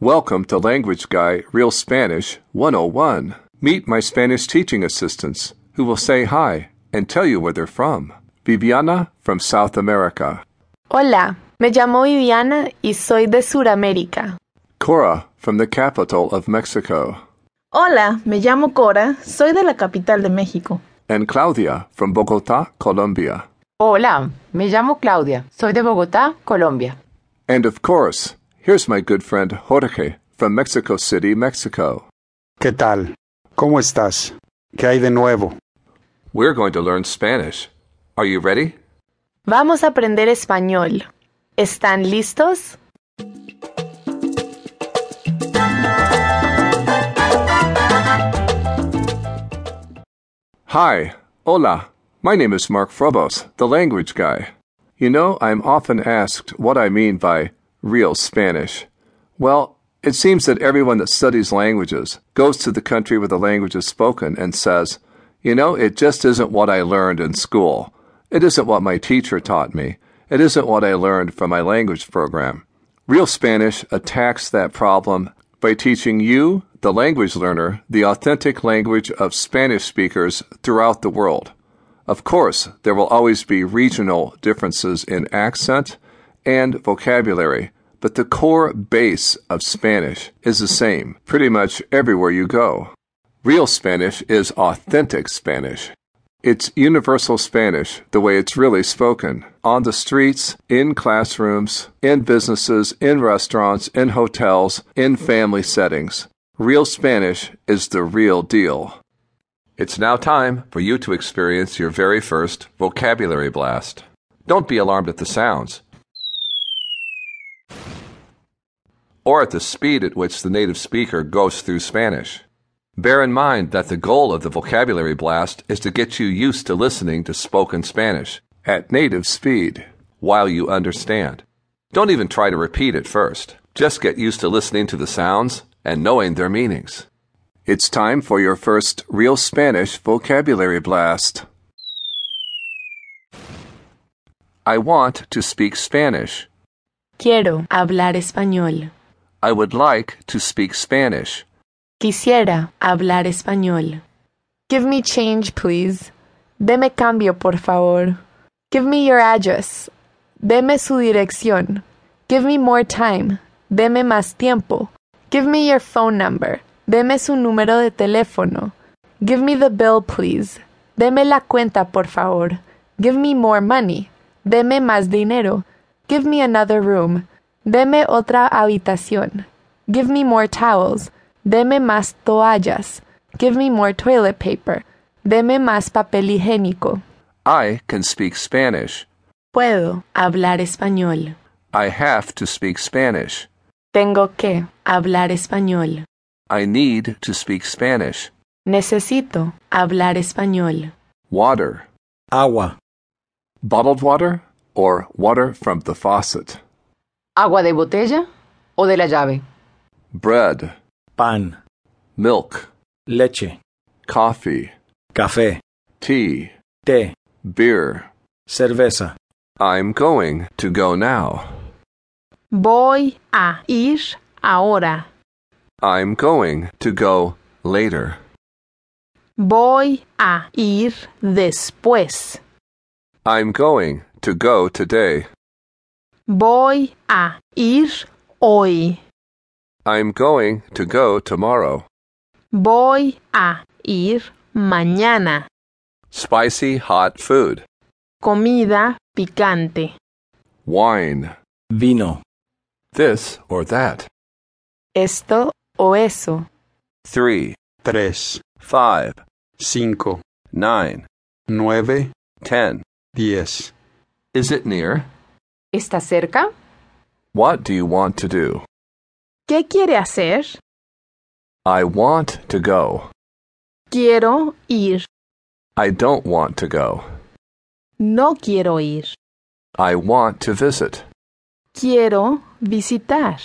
Welcome to Language Guy Real Spanish 101. Meet my Spanish teaching assistants who will say hi and tell you where they're from. Viviana from South America. Hola, me llamo Viviana y soy de Sudamérica. Cora from the capital of Mexico. Hola, me llamo Cora, soy de la capital de México. And Claudia from Bogota, Colombia. Hola, me llamo Claudia. Soy de Bogotá, Colombia. And of course, here's my good friend Jorge from Mexico City, Mexico. ¿Qué tal? ¿Cómo estás? ¿Qué hay de nuevo? We're going to learn Spanish. Are you ready? Vamos a aprender español. ¿Están listos? Hi, hola. My name is Mark Frobose, the language guy. You know, I'm often asked what I mean by real Spanish. Well, it seems that everyone that studies languages goes to the country where the language is spoken and says, you know, it just isn't what I learned in school. It isn't what my teacher taught me. It isn't what I learned from my language program. Real Spanish attacks that problem by teaching you, the language learner, the authentic language of Spanish speakers throughout the world. Of course, there will always be regional differences in accent and vocabulary, but the core base of Spanish is the same pretty much everywhere you go. Real Spanish is authentic Spanish. It's universal Spanish, the way it's really spoken, on the streets, in classrooms, in businesses, in restaurants, in hotels, in family settings. Real Spanish is the real deal. It's now time for you to experience your very first vocabulary blast. Don't be alarmed at the sounds or at the speed at which the native speaker goes through Spanish. Bear in mind that the goal of the vocabulary blast is to get you used to listening to spoken Spanish at native speed while you understand. Don't even try to repeat it first. Just get used to listening to the sounds and knowing their meanings. It's time for your first real Spanish vocabulary blast. I want to speak Spanish. Quiero hablar español. I would like to speak Spanish. Quisiera hablar español. Give me change, please. Deme cambio, por favor. Give me your address. Deme su dirección. Give me more time. Deme más tiempo. Give me your phone number. Deme su número de teléfono. Give me the bill, please. Deme la cuenta, por favor. Give me more money. Deme más dinero. Give me another room. Deme otra habitación. Give me more towels. Deme más toallas. Give me more toilet paper. Deme más papel higiénico. I can speak Spanish. Puedo hablar español. I have to speak Spanish. Tengo que hablar español. I need to speak Spanish. Necesito hablar español. Water. Agua. Bottled water or water from the faucet. ¿Agua de botella o de la llave? Bread. Pan. Milk. Leche. Coffee. Café. Tea. Té. Beer. Cerveza. I'm going to go now. Voy a ir ahora. I'm going to go later. Voy a ir después. I'm going to go today. Voy a ir hoy. I'm going to go tomorrow. Voy a ir mañana. Spicy hot food. Comida picante. Wine. Vino. This or that. Esto o eso. Three. Tres. Five. Cinco. Nine. Nueve. Ten. Diez. Is it near? ¿Está cerca? What do you want to do? ¿Qué quiere hacer? I want to go. Quiero ir. I don't want to go. No quiero ir. I want to visit. Quiero visitar.